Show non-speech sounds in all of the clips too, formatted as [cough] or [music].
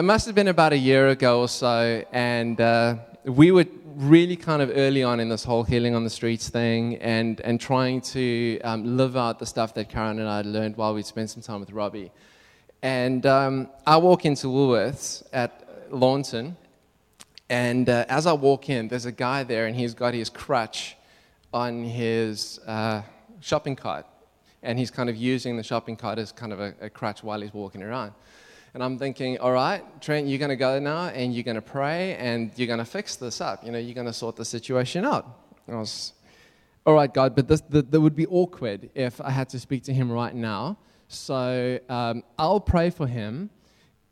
it must have been about a year ago or so, and uh, we were really kind of early on in this whole healing on the streets thing and, and trying to um, live out the stuff that Karen and I had learned while we'd spent some time with Robby. And um, I walk into Woolworths at Lawnton, and uh, as I walk in, there's a guy there, and he's got his crutch on his uh, shopping cart. And he's kind of using the shopping cart as kind of a, a crutch while he's walking around. And I'm thinking, all right, Trent, you're going to go now and you're going to pray and you're going to fix this up. You know, you're going to sort the situation out. And I was, all right, God, but this, that would be awkward if I had to speak to him right now. So um, I'll pray for him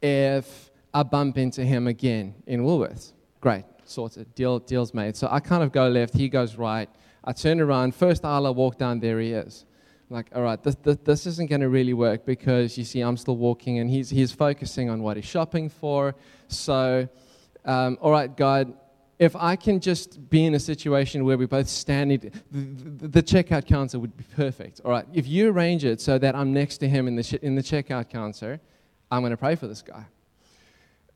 if I bump into him again in Woolworths. Great, sorted. Deal, deal's made. So I kind of go left, he goes right. I turn around, first aisle I walk down, there he is like, all right, this, this, this isn't going to really work because you see, I'm still walking and he's, he's focusing on what he's shopping for. So, um, all right, God, if I can just be in a situation where we both stand, the, the, the, checkout counter would be perfect. All right, if you arrange it so that I'm next to him in the, in the checkout counter, I'm going to pray for this guy.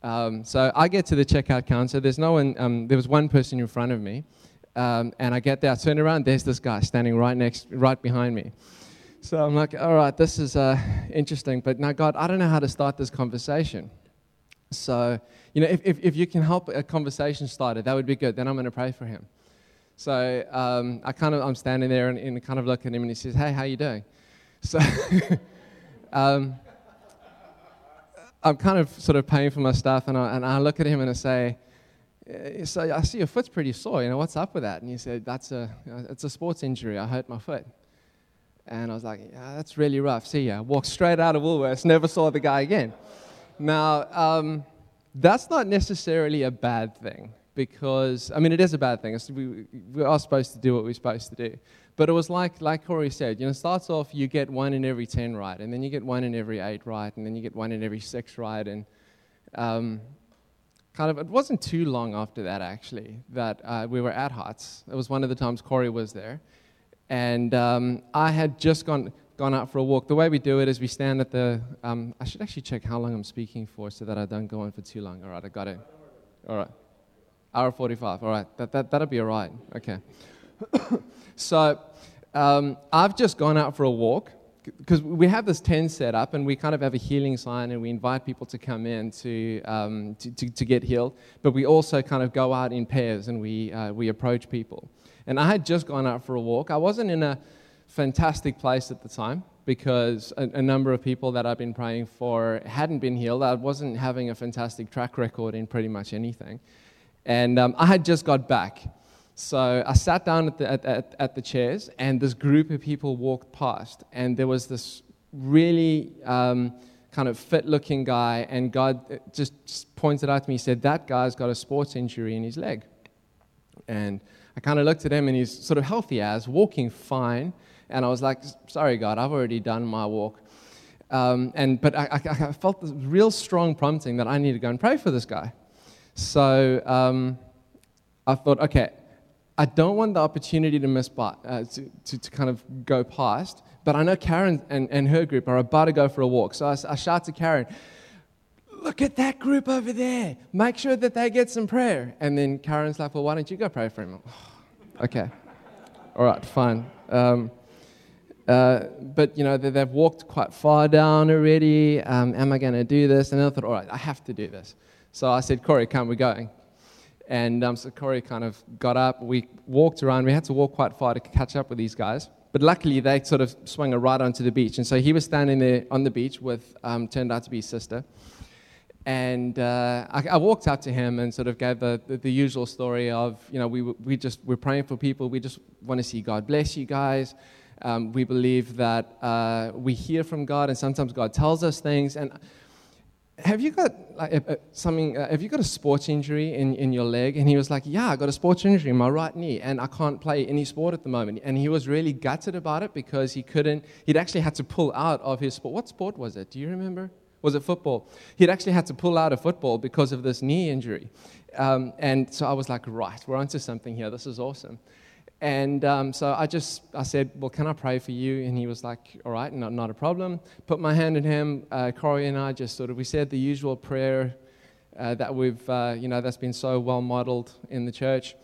Um, so I get to the checkout counter. There's no one. Um, there was one person in front of me, um, and I get there. I turn around. There's this guy standing right next, right behind me. So I'm like, all right, this is uh, interesting, but now, God, I don't know how to start this conversation. So, you know, if, if, if you can help a conversation started, that would be good. Then I'm going to pray for him. So um, I kind of, I'm standing there and, and, kind of look at him, and he says, hey, how you doing? So [laughs] um, I'm kind of sort of paying for my stuff, and I, and I look at him and I say, eh, so I see your foot's pretty sore. You know, what's up with that? And he said, that's a, it's a sports injury. I hurt my foot. And I was like, yeah, that's really rough. See ya. Walked straight out of Woolworths, never saw the guy again. Now, um, that's not necessarily a bad thing because, I mean, it is a bad thing. We, we are supposed to do what we're supposed to do. But it was like, like Corey said, you know, it starts off, you get one in every 10 right, and then you get one in every eight right, and then you get one in every six right. And um, kind of, it wasn't too long after that, actually, that uh, we were at HOTS. It was one of the times Corey was there. And um, I had just gone, gone out for a walk. The way we do it is we stand at the. Um, I should actually check how long I'm speaking for so that I don't go on for too long. All right, I got it. All right. Hour 45. All right, that, that, that'll be all right. Okay. [coughs] so um, I've just gone out for a walk because we have this tent set up and we kind of have a healing sign and we invite people to come in to, um, to, to, to, get healed. But we also kind of go out in pairs and we, uh, we approach people. And I had just gone out for a walk. I wasn't in a fantastic place at the time because a, a, number of people that I've been praying for hadn't been healed. I wasn't having a fantastic track record in pretty much anything. And um, I had just got back. So I sat down at the, at, at, at, the chairs, and this group of people walked past. And there was this really um, kind of fit looking guy, and God just, just pointed out to me, he said, That guy's got a sports injury in his leg. And I kind of looked at him and he's sort of healthy as, walking fine. And I was like, sorry, God, I've already done my walk. Um, and, but I, I, I, felt this real strong prompting that I need to go and pray for this guy. So um, I thought, okay, I don't want the opportunity to miss by, uh, to, to, to, kind of go past, but I know Karen and, and her group are about to go for a walk. So I, I shout to Karen, look at that group over there. Make sure that they get some prayer. And then Karen's like, well, why don't you go pray for him? [sighs] okay. All right, fine. Um, uh, but, you know, they, have walked quite far down already. Um, am I going to do this? And I thought, all right, I have to do this. So I said, Corey, come, we're going. And um, so Corey kind of got up. We walked around. We had to walk quite far to catch up with these guys. But luckily, they sort of swung right onto the beach. And so he was standing there on the beach with, um, turned out to be his sister. And uh, I, I, walked up to him and sort of gave the, the, the, usual story of, you know, we, we just, we're praying for people. We just want to see God bless you guys. Um, we believe that uh, we hear from God and sometimes God tells us things. And have you got like, a, something, uh, have you got a sports injury in, in your leg? And he was like, yeah, I got a sports injury in my right knee and I can't play any sport at the moment. And he was really gutted about it because he couldn't, he'd actually had to pull out of his sport. What sport was it? Do you remember? Was it football? He'd actually had to pull out of football because of this knee injury. Um, and so I was like, right, we're onto something here. This is awesome. And um, so I just, I said, well, can I pray for you? And he was like, all right, not, not a problem. Put my hand in him. Uh, Corey and I just sort of, we said the usual prayer. uh, that we've, uh, you know, that's been so well modeled in the church.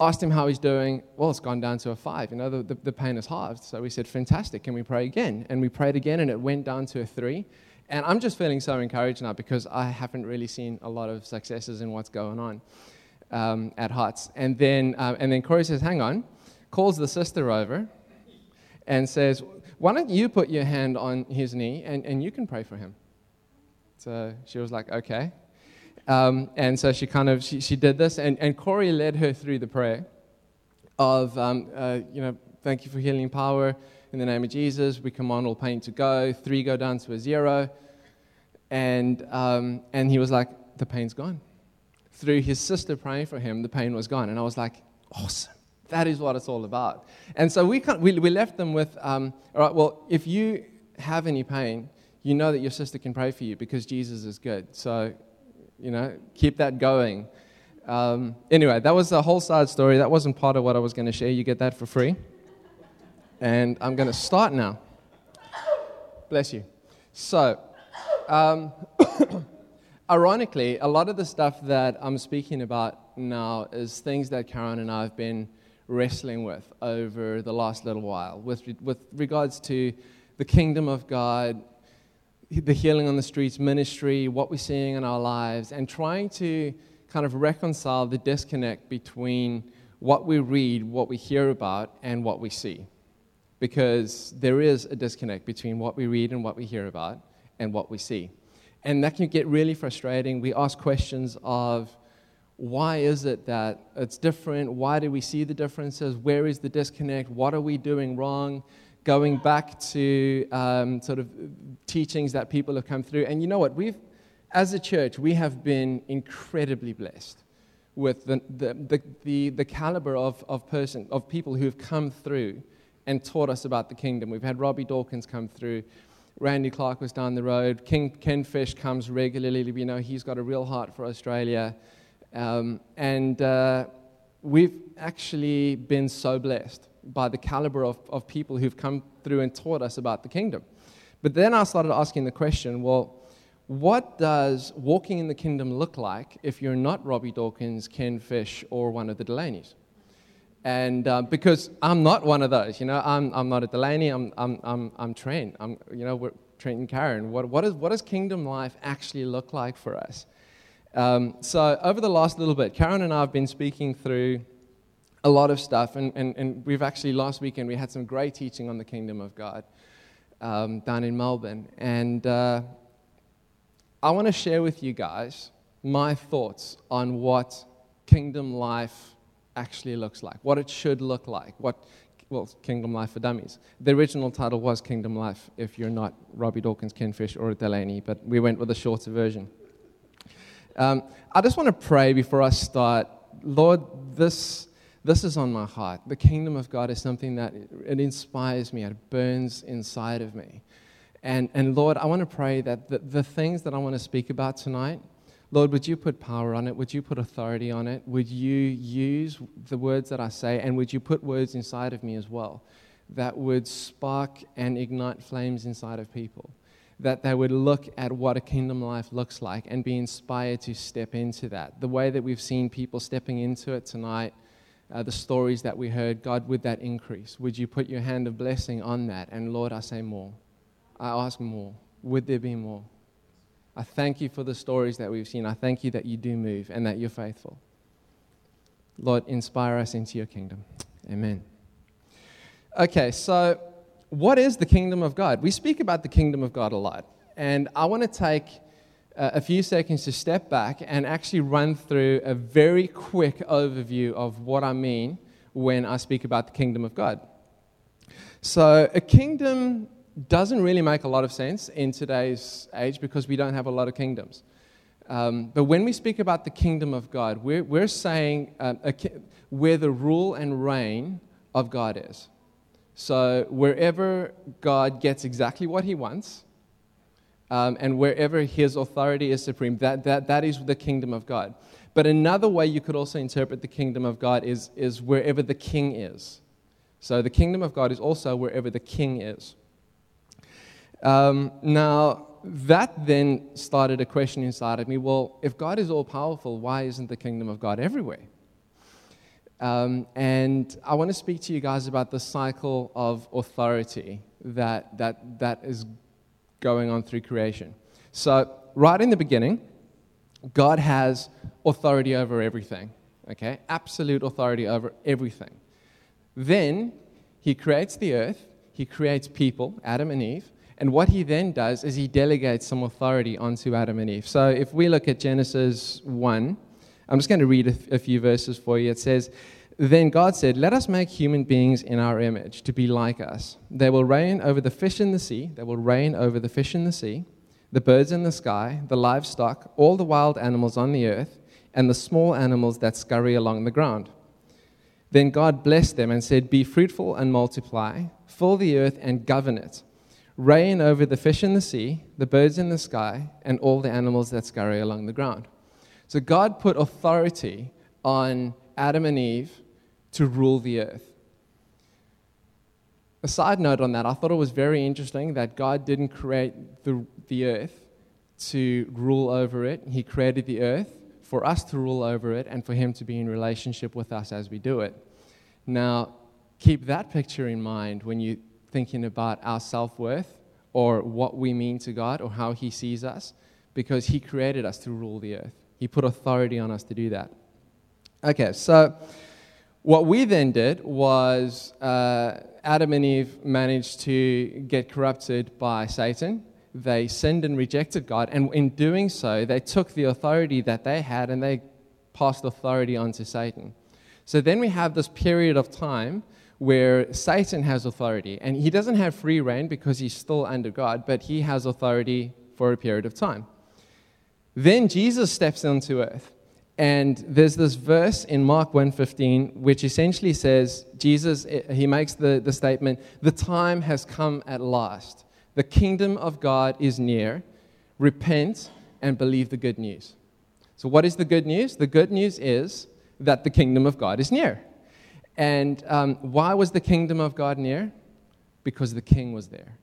Asked him how he's doing. Well, it's gone down to a five. You know, the, the, the pain is halved. So we said, fantastic. Can we pray again? And we prayed again, and it went down to a three. And I'm just feeling so encouraged now because I haven't really seen a lot of successes in what's going on um, at HOTS. And then, uh, and then Corey says, hang on, calls the sister over and says, why don't you put your hand on his knee and, and you can pray for him? So she was like, okay. Um, and so she kind of, she, she did this, and, and Corey led her through the prayer of, um, uh, you know, thank you for healing power. In the name of Jesus, we command all pain to go. Three go down to a zero. And, um, and he was like, the pain's gone. Through his sister praying for him, the pain was gone. And I was like, awesome. That is what it's all about. And so we, we, we left them with, um, all right, well, if you have any pain, you know that your sister can pray for you because Jesus is good. So, you know, keep that going. Um, anyway, that was the whole side story. That wasn't part of what I was going to share. You get that for free. And I'm going to start now. Bless you. So, um, [coughs] ironically, a lot of the stuff that I'm speaking about now is things that Karen and I have been wrestling with over the last little while with, with regards to the kingdom of God, the healing on the streets ministry, what we're seeing in our lives, and trying to kind of reconcile the disconnect between what we read, what we hear about, and what we see. Because there is a disconnect between what we read and what we hear about and what we see. And that can get really frustrating. We ask questions of why is it that it's different? Why do we see the differences? Where is the disconnect? What are we doing wrong? going back to um, sort of teachings that people have come through. And you know what? We've, as a church, we have been incredibly blessed with the, the, the, the, the caliber of, of, person, of people who have come through and taught us about the kingdom. We've had Robby Dawkins come through. Randy Clark was down the road. King Ken Fish comes regularly. We know he's got a real heart for Australia. Um, and uh, we've actually been so blessed by the caliber of, of people who've come through and taught us about the kingdom. But then I started asking the question well, what does walking in the kingdom look like if you're not Robby Dawkins, Ken Fish, or one of the Delaney's? And uh, because I'm not one of those, you know, I'm, I'm not a Delaney, I'm, I'm, I'm, I'm Trent, I'm, you know, we're Trent and Karen. What, what, is, what does kingdom life actually look like for us? Um, so, over the last little bit, Karen and I have been speaking through a lot of stuff. And, and, and we've actually, last weekend, we had some great teaching on the kingdom of God um, down in Melbourne. And uh, I want to share with you guys my thoughts on what kingdom life actually looks like, what it should look like, what well, Kingdom Life for Dummies. The original title was Kingdom Life, if you're not Robby Dawkins, Ken Fish, or Delaney, but we went with a shorter version. Um, I just want to pray before I start. Lord, this this is on my heart. The kingdom of God is something that it inspires me, it burns inside of me. And, and Lord, I want to pray that the, the things that I want to speak about tonight, Lord, would you put power on it? Would you put authority on it? Would you use the words that I say? And would you put words inside of me as well that would spark and ignite flames inside of people? That they would look at what a kingdom life looks like and be inspired to step into that. The way that we've seen people stepping into it tonight uh, the stories that we heard, God, would that increase? Would you put your hand of blessing on that? And Lord, I say more. I ask more. Would there be more? I thank you for the stories that we've seen. I thank you that you do move and that you're faithful. Lord, inspire us into your kingdom. Amen. Okay, so what is the kingdom of God? We speak about the kingdom of God a lot. And I want to take uh, a few seconds to step back and actually run through a very quick overview of what I mean when I speak about the kingdom of God. So, a kingdom doesn't really make a lot of sense in today's age because we don't have a lot of kingdoms. Um, but when we speak about the kingdom of God, we're, we're saying um, a, where the rule and reign of God is. So, wherever God gets exactly what he wants, um, and wherever his authority is supreme, that, that, that is the kingdom of God. But another way you could also interpret the kingdom of God is, is wherever the king is. So the kingdom of God is also wherever the king is. Um, now, that then started a question inside of me well, if God is all powerful, why isn't the kingdom of God everywhere? Um, and I want to speak to you guys about the cycle of authority that, that, that is going on through creation. So, right in the beginning, God has authority over everything, okay? Absolute authority over everything. Then he creates the earth, he creates people, Adam and Eve, and what he then does is he delegates some authority onto Adam and Eve. So if we look at Genesis 1, I'm just going to read a, a few verses for you. It says, Then God said, Let us make human beings in our image to be like us. They will reign over the fish in the sea, they will reign over the fish in the sea, the birds in the sky, the livestock, all the wild animals on the earth, and the small animals that scurry along the ground. Then God blessed them and said, Be fruitful and multiply, fill the earth and govern it reign over the fish in the sea, the birds in the sky, and all the animals that scurry along the ground. So God put authority on Adam and Eve to rule the earth. A side note on that, I thought it was very interesting that God didn't create the, the earth to rule over it. He created the earth for us to rule over it and for Him to be in relationship with us as we do it. Now, keep that picture in mind when you thinking about our self worth or what we mean to God or how He sees us because He created us to rule the earth. He put authority on us to do that. Okay, so what we then did was uh, Adam and Eve managed to get corrupted by Satan. They sinned and rejected God, and in doing so, they took the authority that they had and they passed authority onto Satan. So then we have this period of time where Satan has authority. And he doesn't have free reign because he's still under God, but he has authority for a period of time. Then Jesus steps onto earth. And there's this verse in Mark 1:15 which essentially says Jesus eh, he makes the, the statement, "The time has come at last. The kingdom of God is near. Repent and believe the good news." So what is the good news? The good news is that the kingdom of God is near. And um, why was the kingdom of God near? Because the king was there.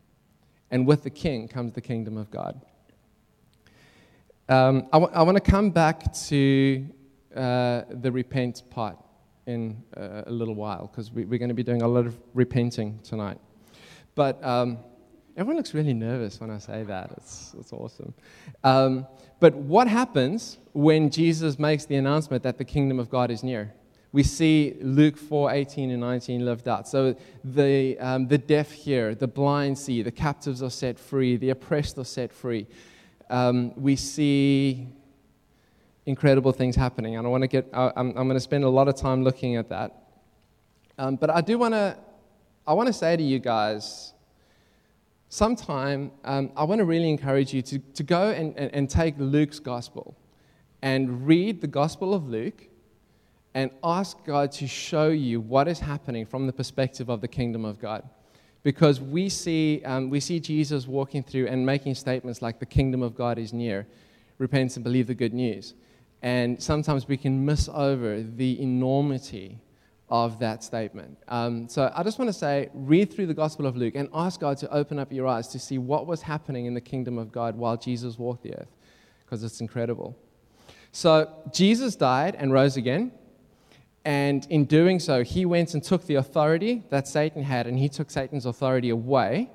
And with the king comes the kingdom of God. Um, I, w- I want to come back to uh, the repent part in uh, a little while because we, are going to be doing a lot of repenting tonight. But um, everyone looks really nervous when I say that. It's, it's awesome. Um, but what happens when Jesus makes the announcement that the kingdom of God is near? We see Luke 4 18 and 19 lived out. So the, um, the deaf hear, the blind see, the captives are set free, the oppressed are set free. Um, we see incredible things happening. And I want to get, I, I'm, I'm going to spend a lot of time looking at that. Um, but I do want to, I want to say to you guys, sometime um, I want to really encourage you to, to go and, and, and take Luke's gospel and read the gospel of Luke and ask God to show you what is happening from the perspective of the kingdom of God. Because we see, um, we see Jesus walking through and making statements like, the kingdom of God is near, repent and believe the good news. And sometimes we can miss over the enormity of that statement. Um, so I just want to say, read through the Gospel of Luke and ask God to open up your eyes to see what was happening in the kingdom of God while Jesus walked the earth, because it's incredible. So Jesus died and rose again. And in doing so, he went and took the authority that Satan had, and he took Satan's authority away.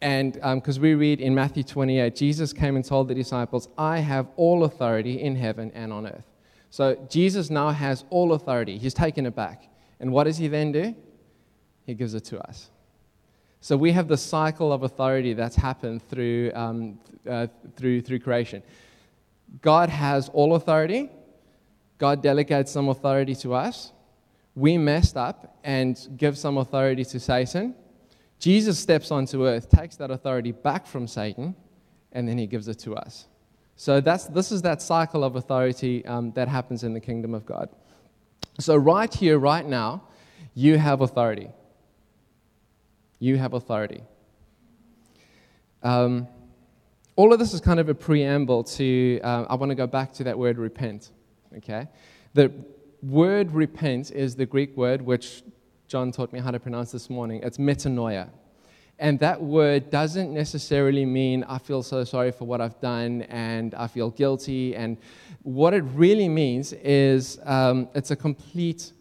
And because um, we read in Matthew 28, Jesus came and told the disciples, I have all authority in heaven and on earth. So Jesus now has all authority. He's taken it back. And what does he then do? He gives it to us. So we have the cycle of authority that's happened through, um, uh, through, through creation. God has all authority, God delegates some authority to us. We messed up and give some authority to Satan. Jesus steps onto earth, takes that authority back from Satan, and then he gives it to us. So that's, this is that cycle of authority um, that happens in the kingdom of God. So, right here, right now, you have authority. You have authority. Um, all of this is kind of a preamble to, uh, I want to go back to that word repent. Okay? The word repent is the Greek word which John taught me how to pronounce this morning. It's metanoia. And that word doesn't necessarily mean I feel so sorry for what I've done and I feel guilty. And what it really means is um, it's a complete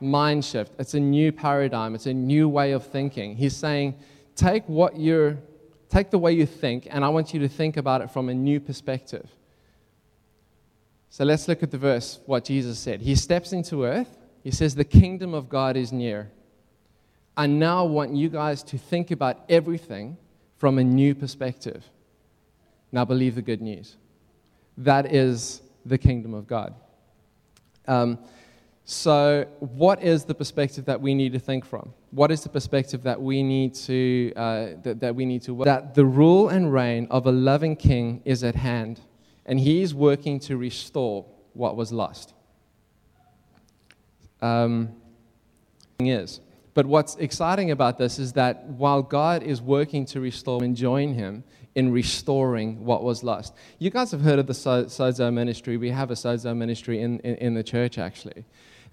mind shift. It's a new paradigm. It's a new way of thinking. He's saying, take what you're, take the way you think, and I want you to think about it from a new perspective. So let's look at the verse, what Jesus said. He steps into earth. He says, The kingdom of God is near. I now want you guys to think about everything from a new perspective. Now, believe the good news. That is the kingdom of God. Um, so, what is the perspective that we need to think from? What is the perspective that we need to uh, that, that we need to that the rule and reign of a loving king is at hand, and he is working to restore what was lost. Um, is but what's exciting about this is that while God is working to restore and join Him in restoring what was lost, you guys have heard of the so- sozo ministry. We have a sozo ministry in, in, in the church, actually.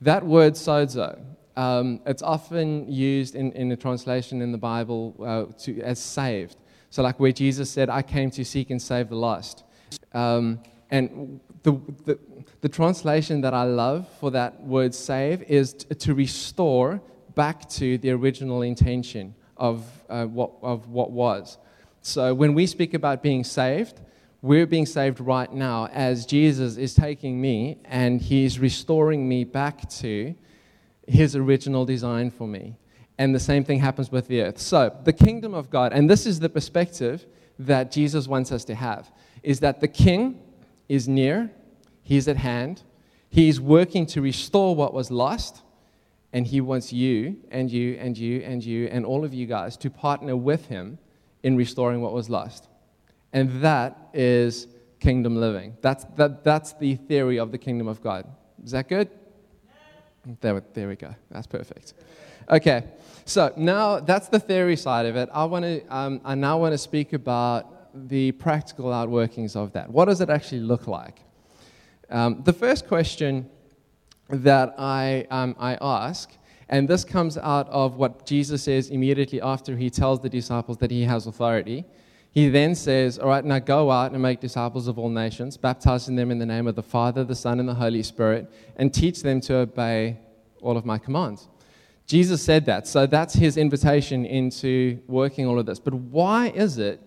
That word sozo, um, it's often used in, in a translation in the Bible uh, to, as saved. So, like where Jesus said, I came to seek and save the lost. Um, and the, the, the translation that I love for that word save is t- to restore back to the original intention of, uh, what, of what was. So when we speak about being saved, we're being saved right now as Jesus is taking me and he's restoring me back to his original design for me. And the same thing happens with the earth. So, the kingdom of God, and this is the perspective that Jesus wants us to have, is that the king is near, he's at hand, he's working to restore what was lost, and he wants you and you and you and you and all of you guys to partner with him in restoring what was lost. And that is kingdom living. That's, that, that's the theory of the kingdom of God. Is that good? There, there we go. That's perfect. Okay, so now that's the theory side of it. I, want to, um, I now want to speak about the practical outworkings of that. What does it actually look like? Um, the first question that I, um, I ask. And this comes out of what Jesus says immediately after he tells the disciples that he has authority. He then says, All right, now go out and make disciples of all nations, baptizing them in the name of the Father, the Son, and the Holy Spirit, and teach them to obey all of my commands. Jesus said that. So that's his invitation into working all of this. But why is it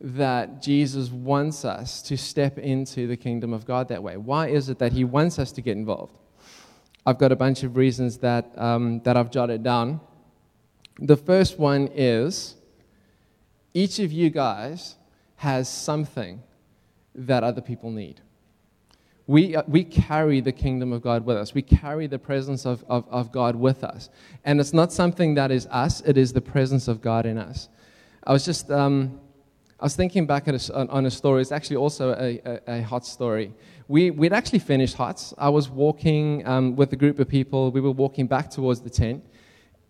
that Jesus wants us to step into the kingdom of God that way? Why is it that he wants us to get involved? I've got a bunch of reasons that, um, that I've jotted down. The first one is each of you guys has something that other people need. We, uh, we carry the kingdom of God with us. We carry the presence of, of, of God with us. And it's not something that is us, it is the presence of God in us. I was just, um, I was thinking back a, on a story. It's actually also a, a, a hot story we, we'd actually finished HOTS. I was walking um, with a group of people. We were walking back towards the tent.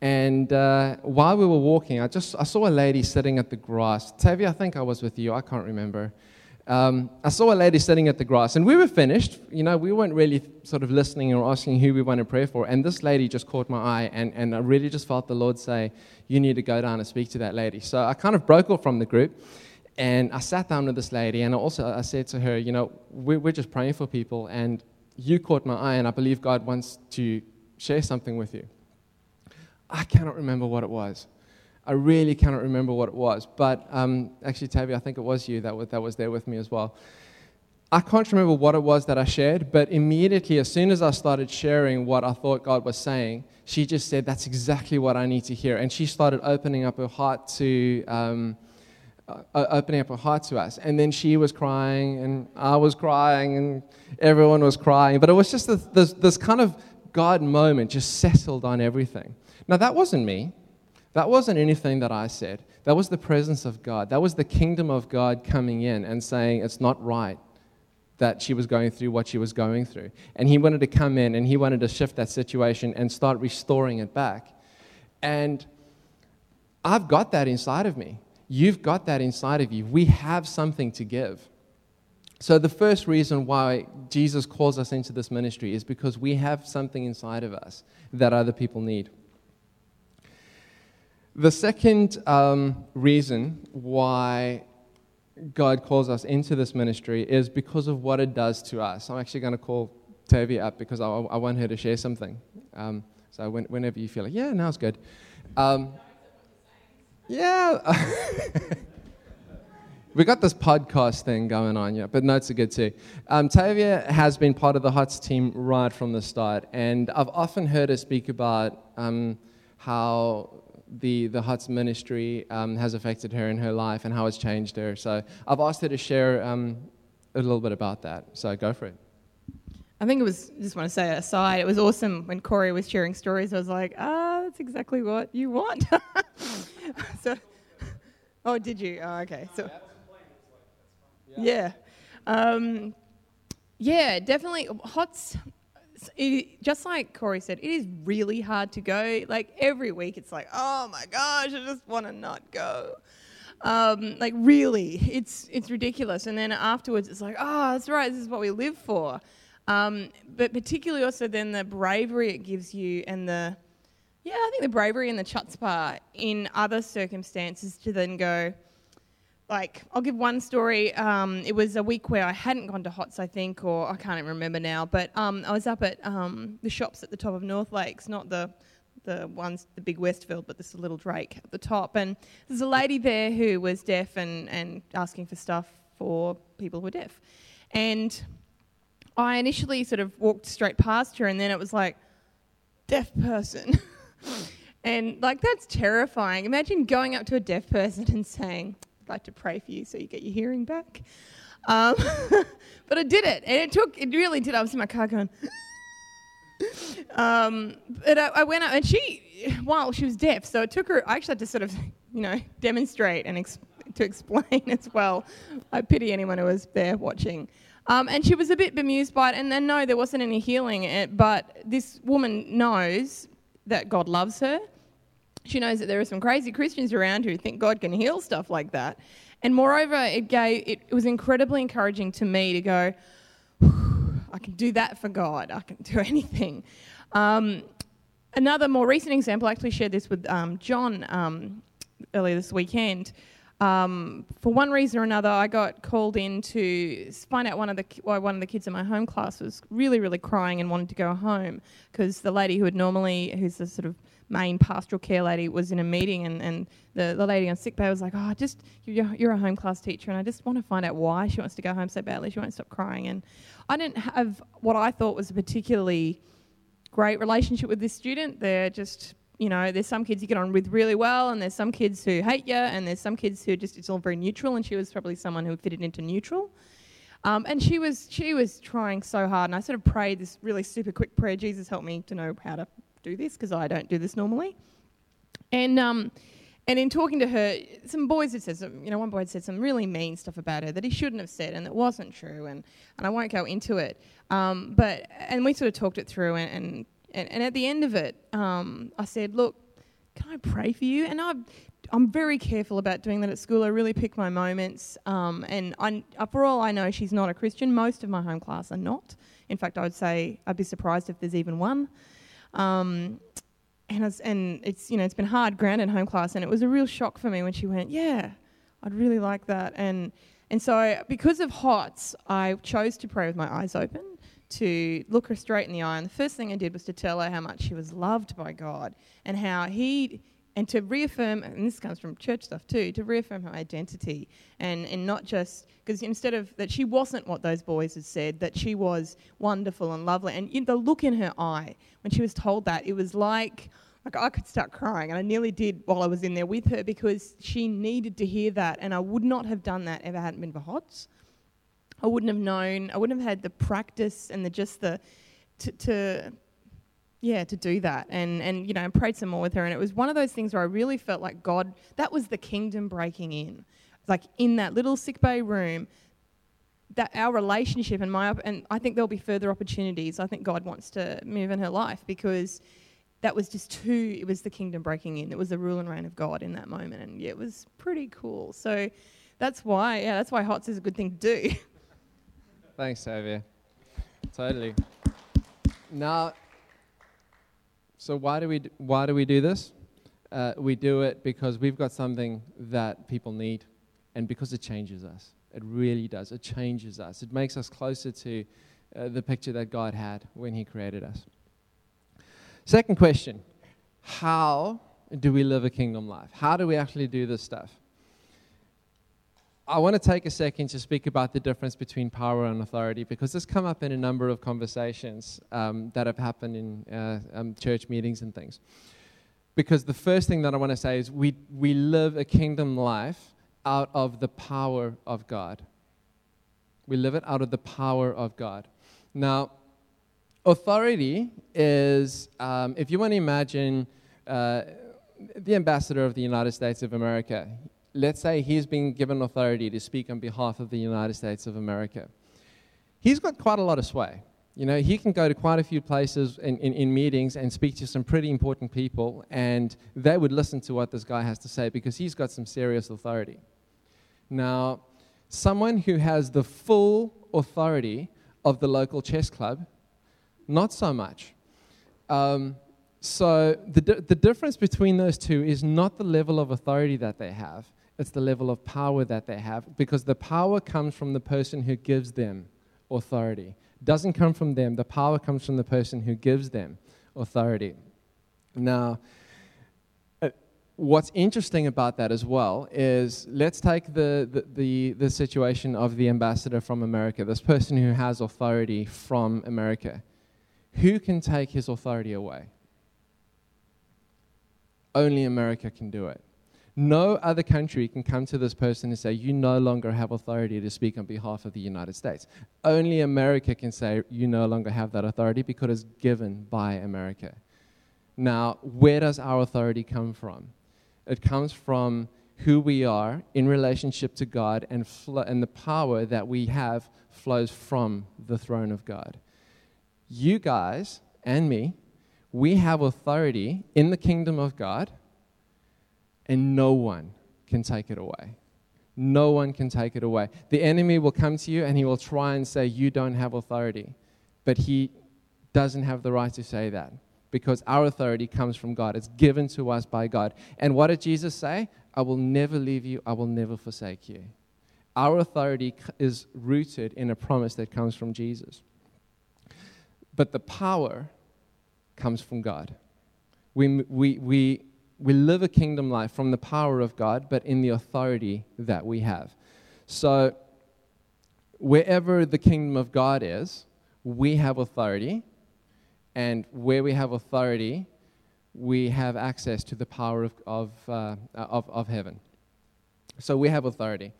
And uh, while we were walking, I just I saw a lady sitting at the grass. Tavia, I think I was with you. I can't remember. Um, I saw a lady sitting at the grass, and we were finished. You know, we weren't really sort of listening or asking who we want to pray for. And this lady just caught my eye, and, and I really just felt the Lord say, You need to go down and speak to that lady. So I kind of broke off from the group. And I sat down with this lady, and also I said to her, you know, we're, we're just praying for people, and you caught my eye, and I believe God wants to share something with you. I cannot remember what it was. I really cannot remember what it was. But um, actually, Tavi, I think it was you that was, that was there with me as well. I can't remember what it was that I shared, but immediately, as soon as I started sharing what I thought God was saying, she just said, That's exactly what I need to hear. And she started opening up her heart to. Um, uh, opening up her heart to us. And then she was crying, and I was crying, and everyone was crying. But it was just this, this, this kind of God moment just settled on everything. Now, that wasn't me. That wasn't anything that I said. That was the presence of God. That was the kingdom of God coming in and saying, It's not right that she was going through what she was going through. And He wanted to come in and He wanted to shift that situation and start restoring it back. And I've got that inside of me. You've got that inside of you. We have something to give. So, the first reason why Jesus calls us into this ministry is because we have something inside of us that other people need. The second um, reason why God calls us into this ministry is because of what it does to us. I'm actually going to call Tavia up because I, I want her to share something. Um, so when, whenever you feel like, yeah, now it's good. Um, yeah. [laughs] we got this podcast thing going on, yeah, but notes are good too. Um, Tavia has been part of the HOTS team right from the start, and I've often heard her speak about um, how the, the HOTS ministry um, has affected her in her life and how it's changed her. So I've asked her to share um, a little bit about that. So go for it. I think it was, just want to say aside, it was awesome when Corey was sharing stories. I was like, ah, that's exactly what you want. [laughs] so, oh, did you? Oh, okay. So, yeah. Um, yeah, definitely. HOTS, it, just like Corey said, it is really hard to go. Like every week, it's like, oh my gosh, I just want to not go. Um, like really, it's it's ridiculous. And then afterwards, it's like, oh, that's right, this is what we live for. Um, but particularly also then the bravery it gives you and the, yeah, I think the bravery and the chutzpah in other circumstances to then go, like, I'll give one story. Um, it was a week where I hadn't gone to HOTS, I think, or I can't even remember now, but um, I was up at um, the shops at the top of North Lakes, not the the ones, the big Westfield, but this little Drake at the top. And there's a lady there who was deaf and, and asking for stuff for people who are deaf. And I initially sort of walked straight past her, and then it was like, deaf person. [laughs] and like, that's terrifying. Imagine going up to a deaf person and saying, I'd like to pray for you so you get your hearing back. Um, [laughs] but I did it, and it took, it really did. I was in my car going, [laughs] um, but I, I, went up, and she, well, she was deaf, so it took her, I actually had to sort of, you know, demonstrate and ex- to explain as well. I pity anyone who was there watching. Um, and she was a bit bemused by it, and then no, there wasn't any healing. It, but this woman knows that God loves her. She knows that there are some crazy Christians around who think God can heal stuff like that. And moreover, it, gave, it, it was incredibly encouraging to me to go, I can do that for God. I can do [laughs] anything. Um, another more recent example, I actually shared this with um, John um, earlier this weekend um, for one reason or another, I got called in to find out one of the why one of the kids in my home class was really, really crying and wanted to go home because the lady who had normally, who's the sort of main pastoral care lady, was in a meeting and, and the, the lady on sick bay was like, "Oh, just you're, you're a home class teacher, and I just want to find out why she wants to go home so badly. She won't stop crying." And I didn't have what I thought was a particularly great relationship with this student. They're just you know, there's some kids you get on with really well, and there's some kids who hate you, and there's some kids who just it's all very neutral. And she was probably someone who fitted into neutral. Um, and she was she was trying so hard, and I sort of prayed this really super quick prayer. Jesus, help me to know how to do this because I don't do this normally. And um, and in talking to her, some boys had said some, you know, one boy had said some really mean stuff about her that he shouldn't have said, and it wasn't true. And and I won't go into it. Um, but and we sort of talked it through and, and and, and at the end of it, um, I said, Look, can I pray for you? And i I'm very careful about doing that at school. I really pick my moments. Um, and I, uh, for all I know, she's not a Christian. Most of my home class are not. In fact, I would say I'd be surprised if there's even one. Um, and, and it's, you know, it's been hard ground in home class, and it was a real shock for me when she went, Yeah, I'd really like that. And, and so, because of HOTS, I chose to pray with my eyes open to look her straight in the eye. And the first thing I did was to tell her how much she was loved by God and how He, and to reaffirm, and this comes from church stuff too, to reaffirm her identity and, and not just, because instead of that she wasn't what those boys had said, that she was wonderful and lovely. And the look in her eye when she was told that, it was like, like I could start crying, and I nearly did while I was in there with her because she needed to hear that, and I would not have done that if it hadn't been for HOTS. I wouldn't have known, I wouldn't have had the practice and the just the to, to yeah, to do that. And and you know, I prayed some more with her and it was one of those things where I really felt like God that was the kingdom breaking in. Like in that little sick bay room, that our relationship and my and I think there'll be further opportunities. I think God wants to move in her life because that was just too it was the kingdom breaking in. It was the rule and reign of God in that moment and yeah, it was pretty cool. So that's why yeah, that's why HOTS is a good thing to do. [laughs] Thanks, Tavia. Totally. Now, so why do we why do we do this? Uh, we do it because we've got something that people need and because it changes us. It really does. It changes us. It makes us closer to uh, the picture that God had when He created us. Second question How do we live a kingdom life? How do we actually do this stuff? I want to take a second to speak about the difference between power and authority because this come up in a number of conversations um, that have happened in uh, um, church meetings and things. Because the first thing that I want to say is we, we live a kingdom life out of the power of God. We live it out of the power of God. Now, authority is, um, if you want to imagine uh, the ambassador of the United States of America, let's say he's been given authority to speak on behalf of the United States of America. He's got quite a lot of sway. You know, he can go to quite a few places in, in, in, meetings and speak to some pretty important people, and they would listen to what this guy has to say because he's got some serious authority. Now, someone who has the full authority of the local chess club, not so much. Um, so, the, the difference between those two is not the level of authority that they have, it's the level of power that they have because the power comes from the person who gives them authority. It doesn't come from them, the power comes from the person who gives them authority. Now, uh, what's interesting about that as well is let's take the, the, the, the, situation of the ambassador from America, this person who has authority from America. Who can take his authority away? Only America can do it. No other country can come to this person and say, You no longer have authority to speak on behalf of the United States. Only America can say, You no longer have that authority because it's given by America. Now, where does our authority come from? It comes from who we are in relationship to God, and, fl- and the power that we have flows from the throne of God. You guys and me, we have authority in the kingdom of God and no one can take it away. No one can take it away. The enemy will come to you and he will try and say, You don't have authority. But he doesn't have the right to say that because our authority comes from God. It's given to us by God. And what did Jesus say? I will never leave you, I will never forsake you. Our authority is rooted in a promise that comes from Jesus. But the power comes from God. We, we, we we live a kingdom life from the power of God, but in the authority that we have. So, wherever the kingdom of God is, we have authority. And where we have authority, we have access to the power of, of, uh, of, of heaven. So, we have authority.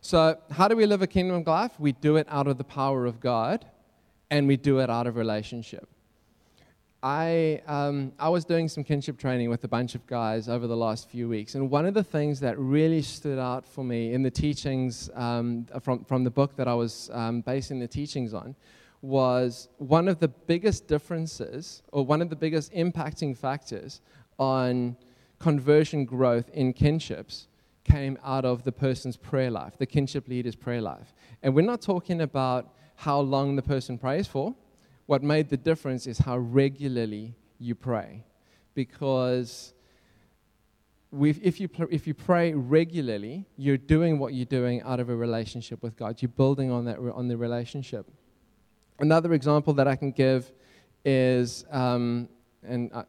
So, how do we live a kingdom life? We do it out of the power of God, and we do it out of relationship. I, um, I was doing some kinship training with a bunch of guys over the last few weeks, and one of the things that really stood out for me in the teachings um, from, from the book that I was um, basing the teachings on was one of the biggest differences, or one of the biggest impacting factors on conversion growth in kinships came out of the person's prayer life, the kinship leader's prayer life. And we're not talking about how long the person prays for what made the difference is how regularly you pray. Because if, you, if you pray regularly, you're doing what you're doing out of a relationship with God. You're building on, that, on the relationship. Another example that I can give is, um, and I,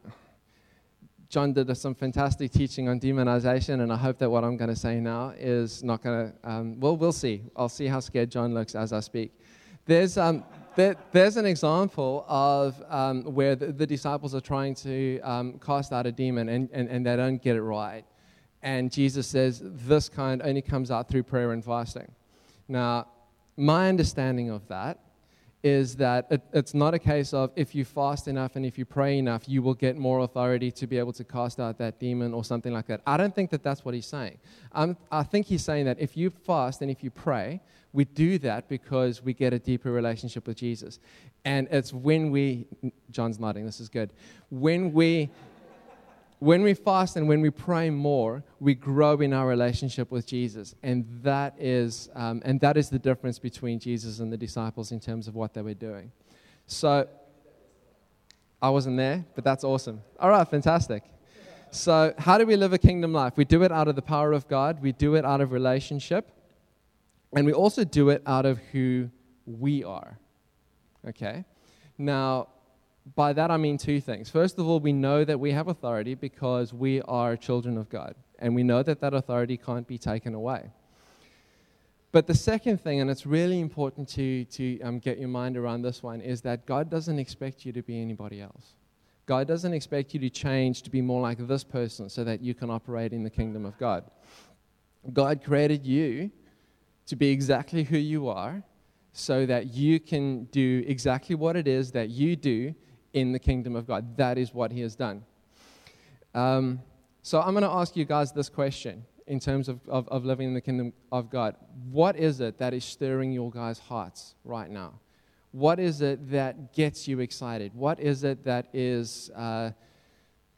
John did some fantastic teaching on demonization, and I hope that what I'm going to say now is not going to, um, well, we'll see. I'll see how scared John looks as I speak. There's, um, there, there's an example of um, where the, the, disciples are trying to um, cast out a demon and, and, and they don't get it right. And Jesus says, This kind only comes out through prayer and fasting. Now, my understanding of that is that it, it's not a case of if you fast enough and if you pray enough, you will get more authority to be able to cast out that demon or something like that. I don't think that that's what he's saying. Um, I think he's saying that if you fast and if you pray, we do that because we get a deeper relationship with Jesus. And it's when we, John's nodding, this is good. When we, when we fast and when we pray more, we grow in our relationship with Jesus. And that is, um, and that is the difference between Jesus and the disciples in terms of what they were doing. So, I wasn't there, but that's awesome. All right, fantastic. So, how do we live a kingdom life? We do it out of the power of God, we do it out of relationship, and we also do it out of who we are. Okay? Now, by that I mean two things. First of all, we know that we have authority because we are children of God, and we know that that authority can't be taken away. But the second thing, and it's really important to, to um, get your mind around this one, is that God doesn't expect you to be anybody else. God doesn't expect you to change to be more like this person so that you can operate in the kingdom of God. God created you to be exactly who you are so that you can do exactly what it is that you do in the kingdom of God. That is what He has done. Um, so I'm going to ask you guys this question in terms of, of, of living in the kingdom of God. What is it that is stirring your guys' hearts right now? What is it that gets you excited? What is it that is, uh,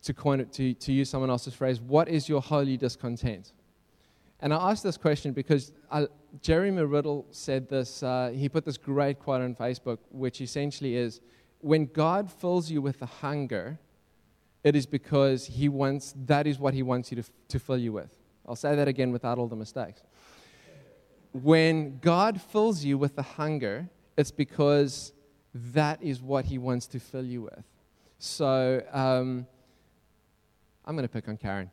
to, coin it, to, to use someone else's phrase, what is your holy discontent? And I ask this question because I, Jeremy Riddle said this, uh, he put this great quote on Facebook, which essentially is when God fills you with a hunger, it is because he wants, that is what he wants you to, to fill you with. I'll say that again without all the mistakes. When God fills you with a hunger, it's because that is what He wants to fill you with. So um, I'm going to pick on Karen.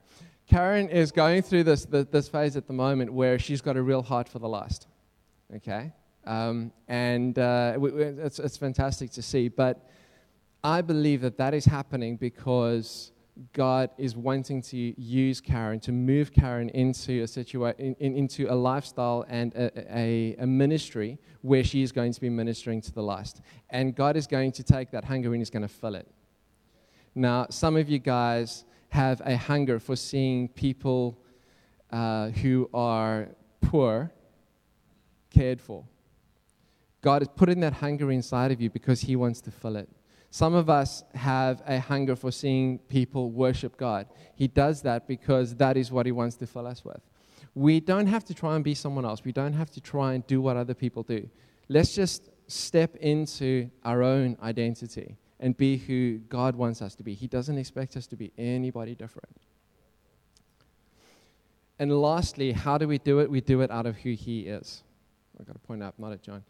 Karen is going through this, this phase at the moment where she's got a real heart for the lost. Okay? Um, and uh, it's, it's fantastic to see. But I believe that that is happening because God is wanting to use Karen, to move Karen into a, situa- in, in, into a lifestyle and a, a, a, ministry where she is going to be ministering to the lost. And God is going to take that hunger and He's going to fill it. Now, some of you guys have a hunger for seeing people uh, who are poor cared for. God is putting that hunger inside of you because He wants to fill it. Some of us have a hunger for seeing people worship God. He does that because that is what He wants to fill us with. We don't have to try and be someone else. We don't have to try and do what other people do. Let's just step into our own identity and be who God wants us to be. He doesn't expect us to be anybody different. And lastly, how do we do it? We do it out of who He is. I've got to point out, not at John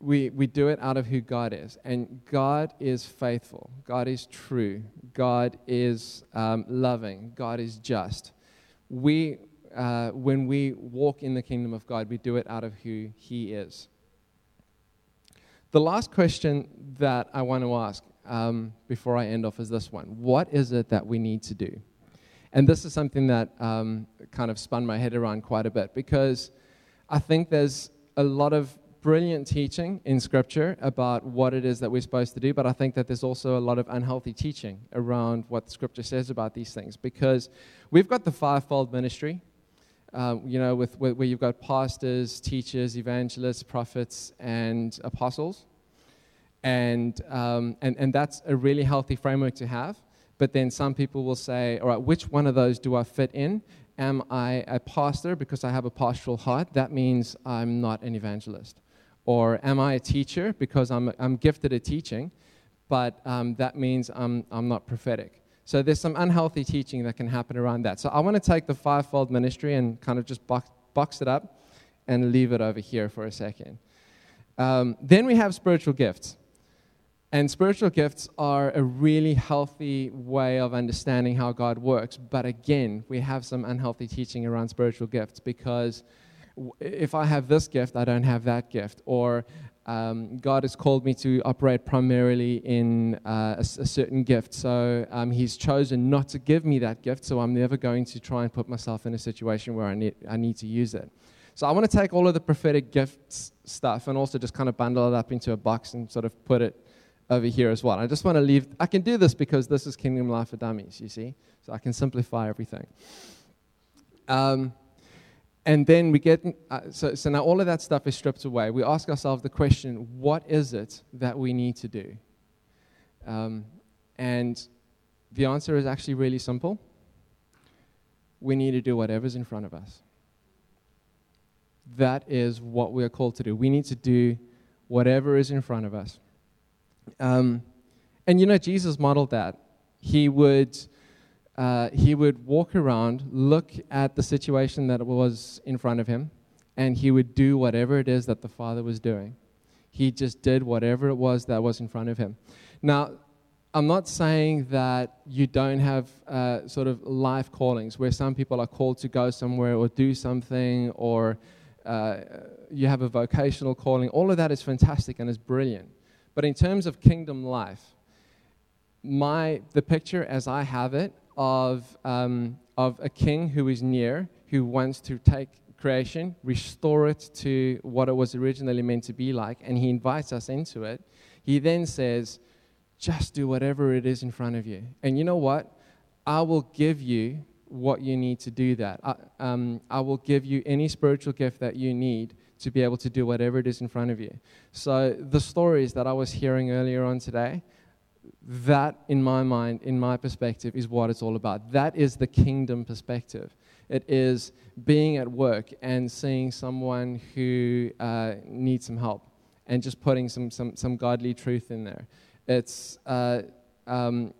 we, we do it out of who God is. And God is faithful. God is true. God is um, loving. God is just. We, uh, when we walk in the kingdom of God, we do it out of who He is. The last question that I want to ask um, before I end off is this one What is it that we need to do? And this is something that um, kind of spun my head around quite a bit because I think there's a lot of brilliant teaching in Scripture about what it is that we're supposed to do, but I think that there's also a lot of unhealthy teaching around what Scripture says about these things because we've got the fivefold ministry. Uh, you know, with, where you've got pastors, teachers, evangelists, prophets, and apostles. And, um, and, and that's a really healthy framework to have. But then some people will say, all right, which one of those do I fit in? Am I a pastor because I have a pastoral heart? That means I'm not an evangelist. Or am I a teacher because I'm, I'm gifted at teaching, but um, that means I'm, I'm not prophetic? So there's some unhealthy teaching that can happen around that. So I want to take the fivefold ministry and kind of just box, box it up and leave it over here for a second. Um, then we have spiritual gifts. And spiritual gifts are a really healthy way of understanding how God works. But again, we have some unhealthy teaching around spiritual gifts because if I have this gift, I don't have that gift. Or um, God has called me to operate primarily in uh, a, a, certain gift. So um, He's chosen not to give me that gift. So I'm never going to try and put myself in a situation where I need, I need to use it. So I want to take all of the prophetic gifts stuff and also just kind of bundle it up into a box and sort of put it over here as well. I just want to leave, I can do this because this is Kingdom Life for Dummies, you see? So I can simplify everything. Um, and then we get, uh, so, so now all of that stuff is stripped away. We ask ourselves the question what is it that we need to do? Um, and the answer is actually really simple we need to do whatever's in front of us. That is what we are called to do. We need to do whatever is in front of us. Um, and you know, Jesus modeled that. He would uh, he would walk around, look at the situation that was in front of him, and he would do whatever it is that the Father was doing. He just did whatever it was that was in front of him. Now, I'm not saying that you don't have uh, sort of life callings where some people are called to go somewhere or do something or uh, you have a vocational calling. All of that is fantastic and is brilliant. But in terms of kingdom life, my, the picture as I have it of, um, of a king who is near, who wants to take creation, restore it to what it was originally meant to be like, and he invites us into it. He then says, just do whatever it is in front of you. And you know what? I will give you what you need to do that. I, um, I will give you any spiritual gift that you need to be able to do whatever it is in front of you. So, the stories that I was hearing earlier on today, that, in my mind, in my perspective, is what it's all about. That is the kingdom perspective. It is being at work and seeing someone who uh, needs some help and just putting some, some, some godly truth in there. It's uh, um,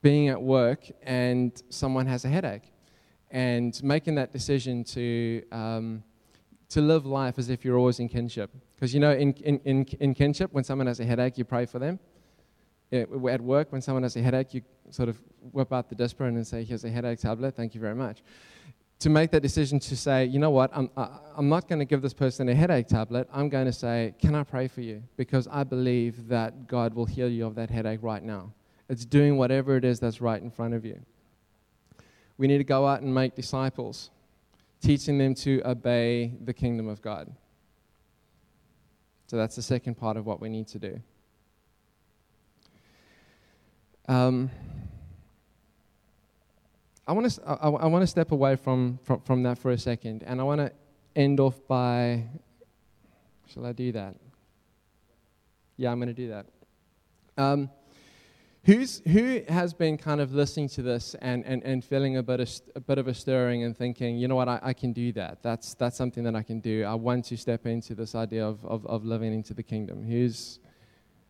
being at work and someone has a headache and making that decision to, um, to live life as if you're always in kinship. Because you know, in, in, in, in kinship, when someone has a headache, you pray for them. At work, when someone has a headache, you sort of whip out the Disprin and say, Here's a headache tablet, thank you very much. To make that decision to say, you know what, I'm, I'm not going to give this person a headache tablet. I'm going to say, Can I pray for you? Because I believe that God will heal you of that headache right now. It's doing whatever it is that's right in front of you. We need to go out and make disciples, teaching them to obey the kingdom of God. So that's the second part of what we need to do. Um, I want to I, I want to step away from, from, from that for a second, and I want to end off by. Shall I do that? Yeah, I'm going to do that. Um, Who's, who has been kind of listening to this and, and, and feeling a bit, of, a bit of a stirring and thinking, you know what, I, I can do that. That's, that's something that I can do. I want to step into this idea of, of, of living into the kingdom. Who's,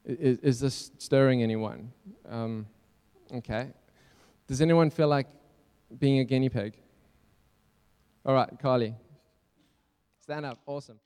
is, is this stirring anyone? Um, okay. Does anyone feel like being a guinea pig? All right, Carly. Stand up. Awesome.